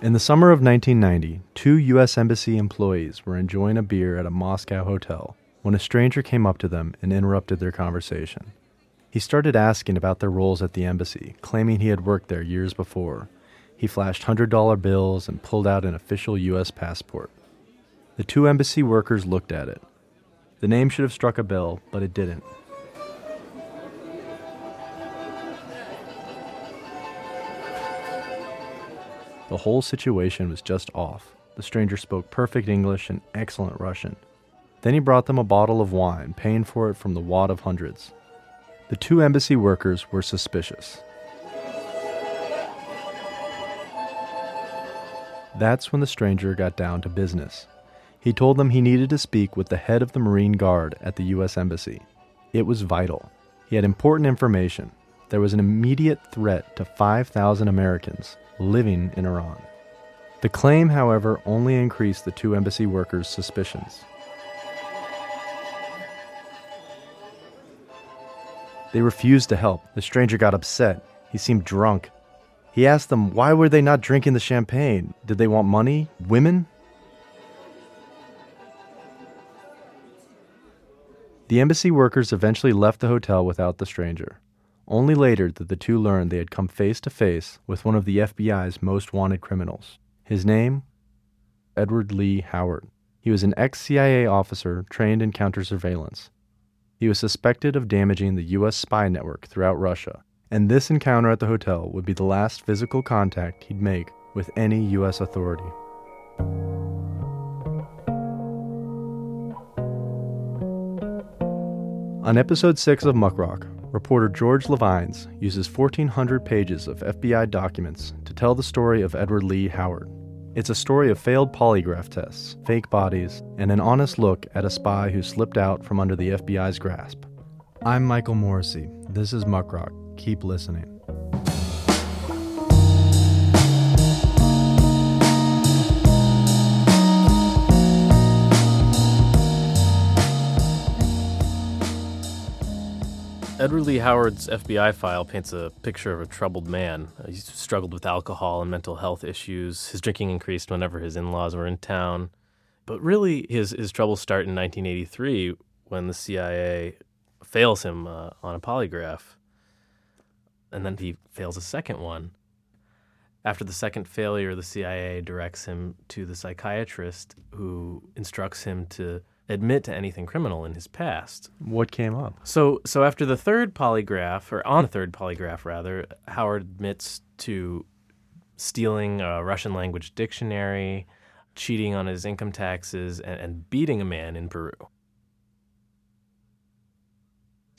In the summer of 1990, two U.S. Embassy employees were enjoying a beer at a Moscow hotel when a stranger came up to them and interrupted their conversation. He started asking about their roles at the embassy, claiming he had worked there years before. He flashed $100 bills and pulled out an official U.S. passport. The two embassy workers looked at it. The name should have struck a bell, but it didn't. The whole situation was just off. The stranger spoke perfect English and excellent Russian. Then he brought them a bottle of wine, paying for it from the wad of hundreds. The two embassy workers were suspicious. That's when the stranger got down to business. He told them he needed to speak with the head of the Marine Guard at the U.S. Embassy. It was vital. He had important information. There was an immediate threat to 5,000 Americans living in Iran. The claim, however, only increased the two embassy workers' suspicions. They refused to help. The stranger got upset. He seemed drunk. He asked them why were they not drinking the champagne? Did they want money? Women? The embassy workers eventually left the hotel without the stranger. Only later did the two learn they had come face to face with one of the FBI's most wanted criminals. His name? Edward Lee Howard. He was an ex CIA officer trained in counter surveillance. He was suspected of damaging the U.S. spy network throughout Russia, and this encounter at the hotel would be the last physical contact he'd make with any U.S. authority. On episode 6 of Muckrock, reporter George Levines uses 1,400 pages of FBI documents to tell the story of Edward Lee Howard. It's a story of failed polygraph tests, fake bodies, and an honest look at a spy who slipped out from under the FBI's grasp. I'm Michael Morrissey. This is Muckrock. Keep listening. Edward Lee Howard's FBI file paints a picture of a troubled man. He struggled with alcohol and mental health issues. His drinking increased whenever his in laws were in town. But really, his, his troubles start in 1983 when the CIA fails him uh, on a polygraph. And then he fails a second one. After the second failure, the CIA directs him to the psychiatrist who instructs him to admit to anything criminal in his past. What came up? So, so after the third polygraph, or on the third polygraph rather, Howard admits to stealing a Russian language dictionary, cheating on his income taxes, and, and beating a man in Peru.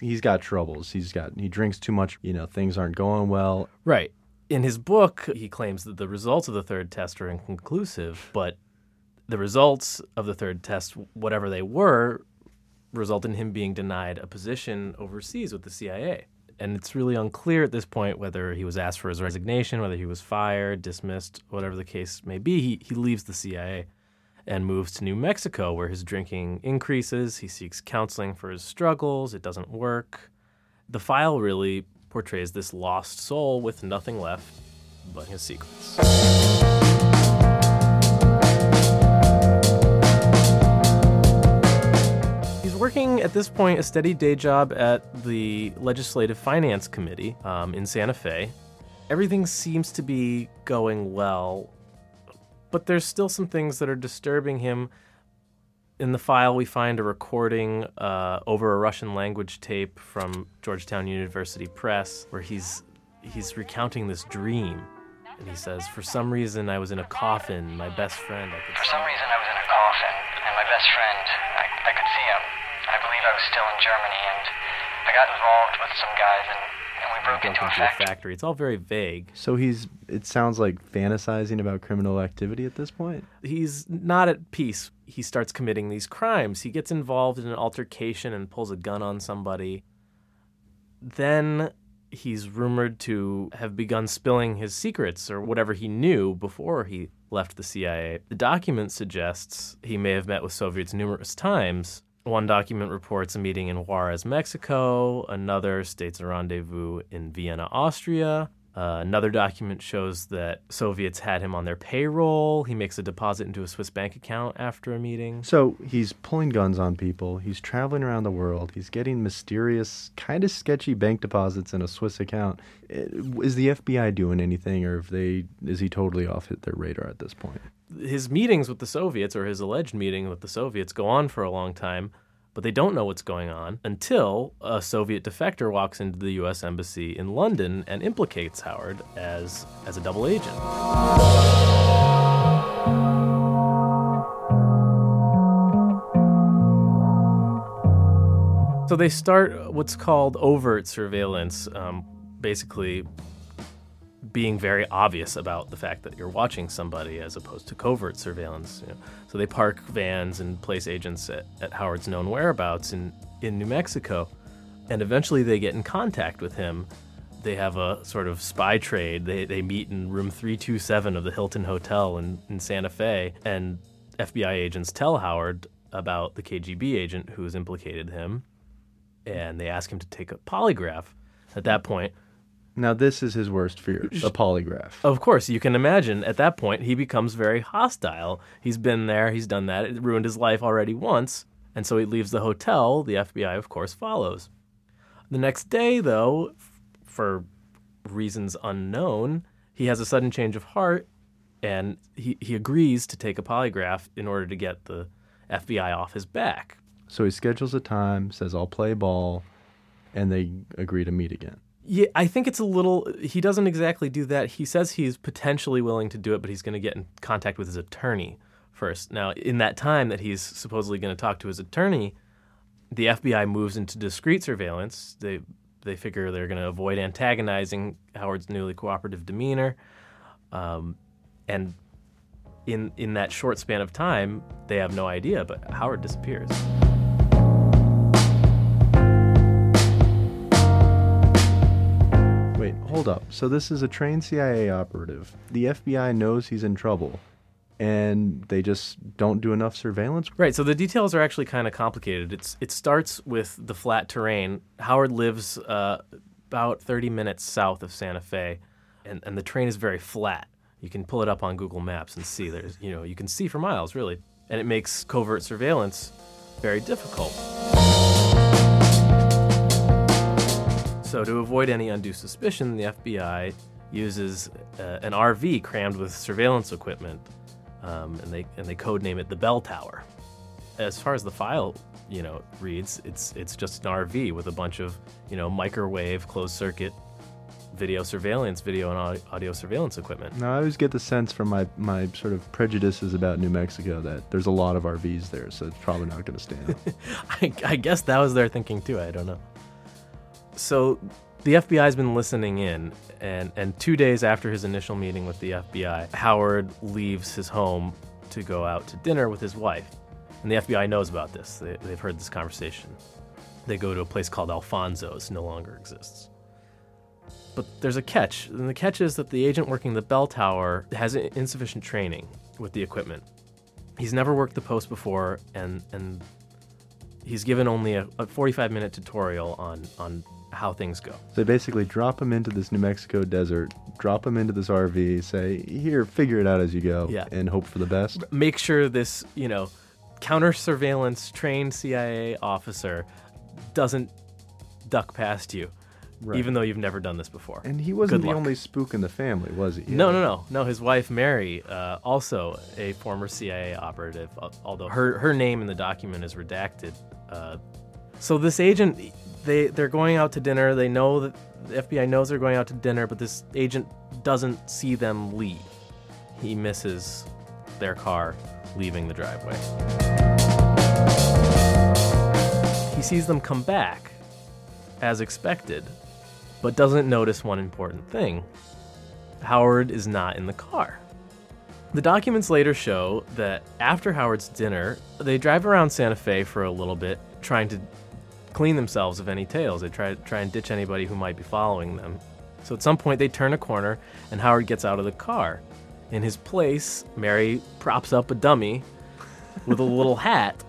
He's got troubles. He's got he drinks too much. You know, things aren't going well. Right. In his book, he claims that the results of the third test are inconclusive, but the results of the third test, whatever they were, result in him being denied a position overseas with the CIA. And it's really unclear at this point whether he was asked for his resignation, whether he was fired, dismissed, whatever the case may be. He, he leaves the CIA and moves to New Mexico, where his drinking increases. He seeks counseling for his struggles. It doesn't work. The file really portrays this lost soul with nothing left but his secrets. Working at this point a steady day job at the Legislative Finance Committee um, in Santa Fe. Everything seems to be going well, but there's still some things that are disturbing him. In the file, we find a recording uh, over a Russian language tape from Georgetown University Press, where he's he's recounting this dream, and he says, "For some reason, I was in a coffin. My best friend. For some reason, I was in a coffin, and my best friend, I, I could see him. I believe I was still in Germany, and I got involved with some guys, and, and we broke into, into a, factory. a factory. It's all very vague. So he's. It sounds like fantasizing about criminal activity at this point. He's not at peace. He starts committing these crimes. He gets involved in an altercation and pulls a gun on somebody. Then he's rumored to have begun spilling his secrets or whatever he knew before he left the CIA. The document suggests he may have met with Soviets numerous times One document reports a meeting in Juarez, Mexico. Another states a rendezvous in Vienna, Austria. Uh, another document shows that Soviets had him on their payroll. He makes a deposit into a Swiss bank account after a meeting. So he's pulling guns on people. He's traveling around the world. He's getting mysterious, kind of sketchy bank deposits in a Swiss account. Uh, Is the FBI doing anything, or if they is he totally off their radar at this point? His meetings with the Soviets, or his alleged meeting with the Soviets, go on for a long time, but they don't know what's going on until a Soviet defector walks into the U.S. Embassy in London and implicates Howard as, as a double agent. So they start what's called overt surveillance, um, basically being very obvious about the fact that you're watching somebody as opposed to covert surveillance. You know. So they park vans and place agents at, at Howard's known whereabouts in, in New Mexico, and eventually they get in contact with him. They have a sort of spy trade. They, they meet in room 327 of the Hilton Hotel in, in Santa Fe, and FBI agents tell Howard about the KGB agent who has implicated him, and they ask him to take a polygraph. At that point, Now this is his worst fear: a polygraph. of course, you can imagine at that point he becomes very hostile. He's been there, he's done that, it ruined his life already once, and so he leaves the hotel. The FBI, of course, follows. The next day, though, f- for reasons unknown, he has a sudden change of heart and he, he agrees to take a polygraph in order to get the FBI off his back. So he schedules a time, says I'll play ball, and they agree to meet again. Yeah, I think it's a little. He doesn't exactly do that. He says he's potentially willing to do it, but he's going to get in contact with his attorney first. Now, in that time that he's supposedly going to talk to his attorney, the FBI moves into discreet surveillance. They they figure they're going to avoid antagonizing Howard's newly cooperative demeanor, um, and in in that short span of time, they have no idea. But Howard disappears. Hold up. So this is a trained CIA operative. The FBI knows he's in trouble, and they just don't do enough surveillance. Right. So the details are actually kind of complicated. It's it starts with the flat terrain. Howard lives uh, about 30 minutes south of Santa Fe, and, and the terrain is very flat. You can pull it up on Google Maps and see. There's you know you can see for miles really, and it makes covert surveillance very difficult. So to avoid any undue suspicion, the FBI uses uh, an RV crammed with surveillance equipment, um, and they and they codename it the Bell Tower. As far as the file you know reads it's it's just an rv with a bunch of you know microwave closed circuit video surveillance video and audio surveillance equipment. Now I always get the sense from my, my sort of prejudices about New Mexico that there's a lot of RVs there, so it's probably not going to stand. I, I guess that was their thinking too i don't know so the fbi's been listening in and and two days after his initial meeting with the fbi howard leaves his home to go out to dinner with his wife. And the fbi knows about this. They, they've heard this conversation. They go to a place called alfonso's no longer exists. But there's a catch, and the catch is that the agent working the bell tower has insufficient training with the equipment. He's never worked the post before, and and he's given only a, a 45 minute tutorial on on how things go. So they basically drop him into this New Mexico desert, drop him into this RV, say, "Here, figure it out as you go, Yeah. and hope for the best." Make sure this, you know, counter surveillance trained CIA officer doesn't duck past you, Right. even though you've never done this before. And he wasn't Good the luck. only spook in the family, was he? No, no, no, no. His wife Mary, uh, also a former CIA operative, although her her name in the document is redacted. Uh, so this agent, they they're going out to dinner. They know that the FBI knows they're going out to dinner, but this agent doesn't see them leave. He misses their car leaving the driveway. He sees them come back, as expected, but doesn't notice one important thing. Howard is not in the car. The documents later show that after Howard's dinner, they drive around Santa Fe for a little bit, trying to clean themselves of any tails. They try try and ditch anybody who might be following them. So at some point, they turn a corner, and Howard gets out of the car. In his place, Mary props up a dummy with a little hat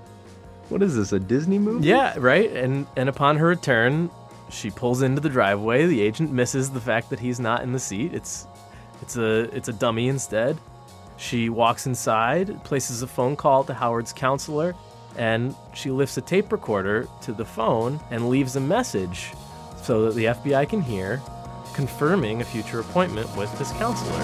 What is this? A Disney movie? Yeah, right. And and upon her return, she pulls into the driveway. The agent misses the fact that he's not in the seat. It's it's a it's a dummy instead. She walks inside, places a phone call to Howard's counselor, and she lifts a tape recorder to the phone and leaves a message so that the FBI can hear, confirming a future appointment with this counselor.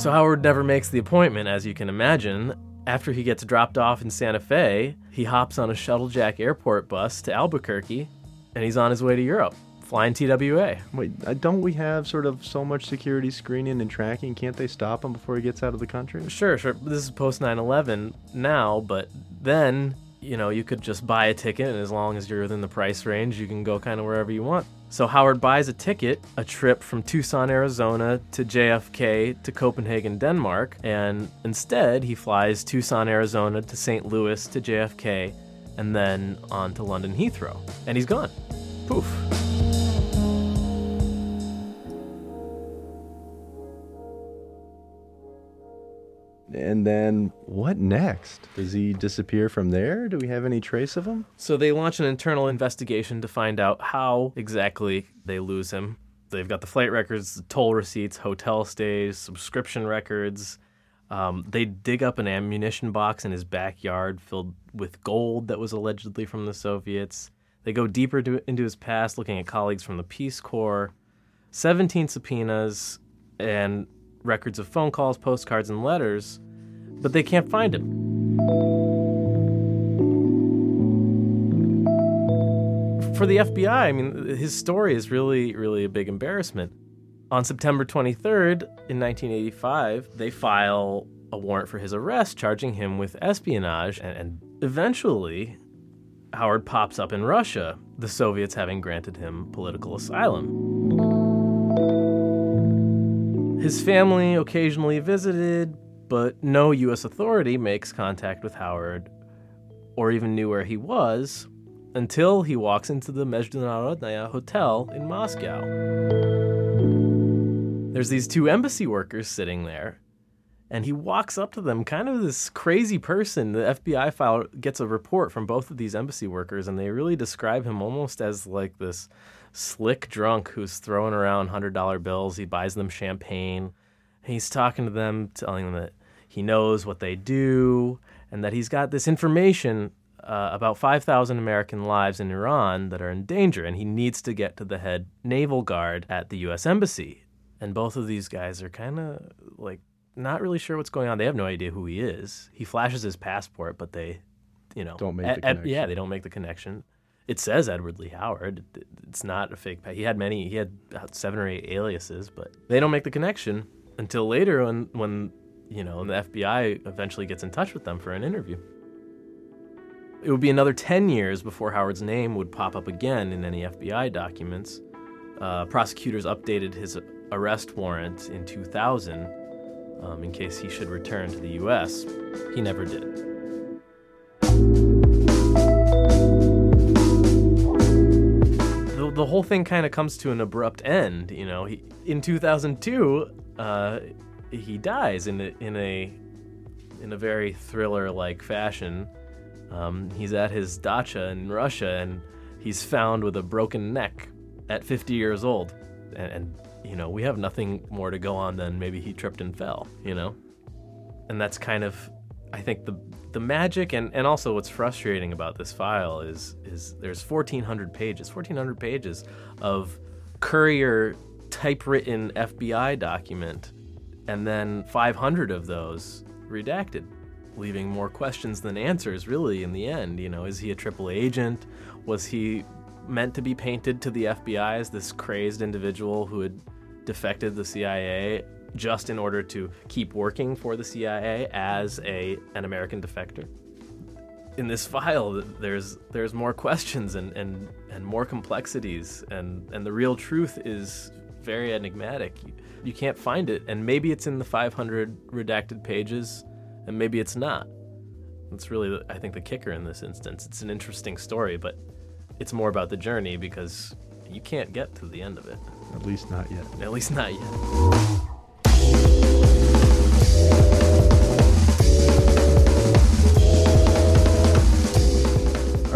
So Howard never makes the appointment, as you can imagine. After he gets dropped off in Santa Fe, he hops on a Shuttlejack airport bus to Albuquerque, and he's on his way to Europe, flying TWA. Wait, uh, don't we have sort of so much security screening and tracking? Can't they stop him before he gets out of the country? Sure, sure. This is post 9 11 now, but then, you know, you could just buy a ticket, and as long as you're within the price range, you can go kind of wherever you want. So Howard buys a ticket, a trip from Tucson, Arizona to JFK to Copenhagen, Denmark, and instead he flies Tucson, Arizona to St. Louis to JFK, and then on to London Heathrow. And he's gone. Poof. And then what next? Does he disappear from there? Do we have any trace of him? So they launch an internal investigation to find out how exactly they lose him. They've got the flight records, the toll receipts, hotel stays, subscription records. Um, they dig up an ammunition box in his backyard filled with gold that was allegedly from the Soviets. They go deeper to, into his past, looking at colleagues from the Peace Corps. 17 subpoenas and records of phone calls, postcards, and letters, but they can't find him. For the FBI, I mean, his story is really, really a big embarrassment. On September 23rd, in 1985, they file a warrant for his arrest, charging him with espionage, and, and eventually, Howard pops up in Russia, the Soviets having granted him political asylum. His family occasionally visited, but no U.S. authority makes contact with Howard or even knew where he was until he walks into the Mezhdunarodnaya Hotel in Moscow. There's these two embassy workers sitting there, and he walks up to them, kind of this crazy person. The FBI file gets a report from both of these embassy workers, and they really describe him almost as like this slick drunk who's throwing around $100 bills. He buys them champagne. He's talking to them, telling them that he knows what they do and that he's got this information uh, about 5,000 American lives in Iran that are in danger, and he needs to get to the head naval guard at the U.S. Embassy. And both of these guys are kind of like not really sure what's going on. They have no idea who he is. He flashes his passport, but they, you know, Don't make Ed- the connection. yeah, they don't make the connection. It says Edward Lee Howard. It's not a fake. He had many. He had about seven or eight aliases, but they don't make the connection until later when when you know and the FBI eventually gets in touch with them for an interview. It would be another 10 years before Howard's name would pop up again in any FBI documents. Uh, prosecutors updated his arrest warrant in 2000 um, in case he should return to the U.S. He never did. The, the whole thing kind of comes to an abrupt end. You know, he, in 2002, uh, he dies in a, in a in a very thriller-like fashion. Um, he's at his dacha in Russia, and he's found with a broken neck at 50 years old. And, and you know, we have nothing more to go on than maybe he tripped and fell. You know, and that's kind of, I think the the magic and, and also what's frustrating about this file is is there's 1,400 pages, 1,400 pages of courier typewritten FBI document, and then 500 of those redacted, leaving more questions than answers, really, in the end. You know, is he a triple agent? Was he meant to be painted to the FBI as this crazed individual who had defected the CIA just in order to keep working for the CIA as a an American defector? in this file there's there's more questions and, and, and more complexities and, and the real truth is very enigmatic. You, you can't find it and maybe it's in the 500 redacted pages and maybe it's not. That's really I think the kicker in this instance. It's an interesting story but it's more about the journey because you can't get to the end of it. At least not yet. At least not yet.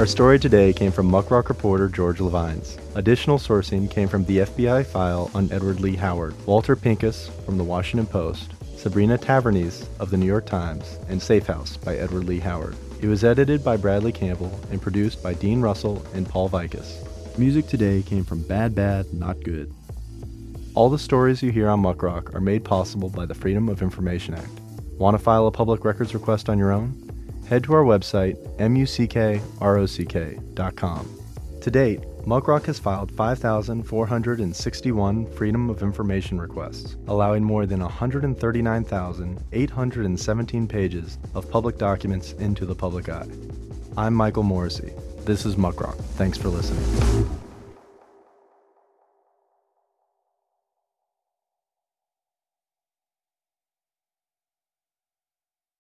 Our story today came from Muckrock reporter George Levines. Additional sourcing came from the FBI file on Edward Lee Howard, Walter Pincus from the Washington Post, Sabrina Tavernise of the New York Times, and Safe House by Edward Lee Howard. It was edited by Bradley Campbell and produced by Dean Russell and Paul Vikas. Music today came from Bad Bad Not Good. All the stories you hear on Muckrock are made possible by the Freedom of Information Act. Want to file a public records request on your own? Head to our website, muckrock.com. To date, Muckrock has filed 5,461 Freedom of Information requests, allowing more than 139,817 pages of public documents into the public eye. I'm Michael Morrissey. This is Muckrock. Thanks for listening.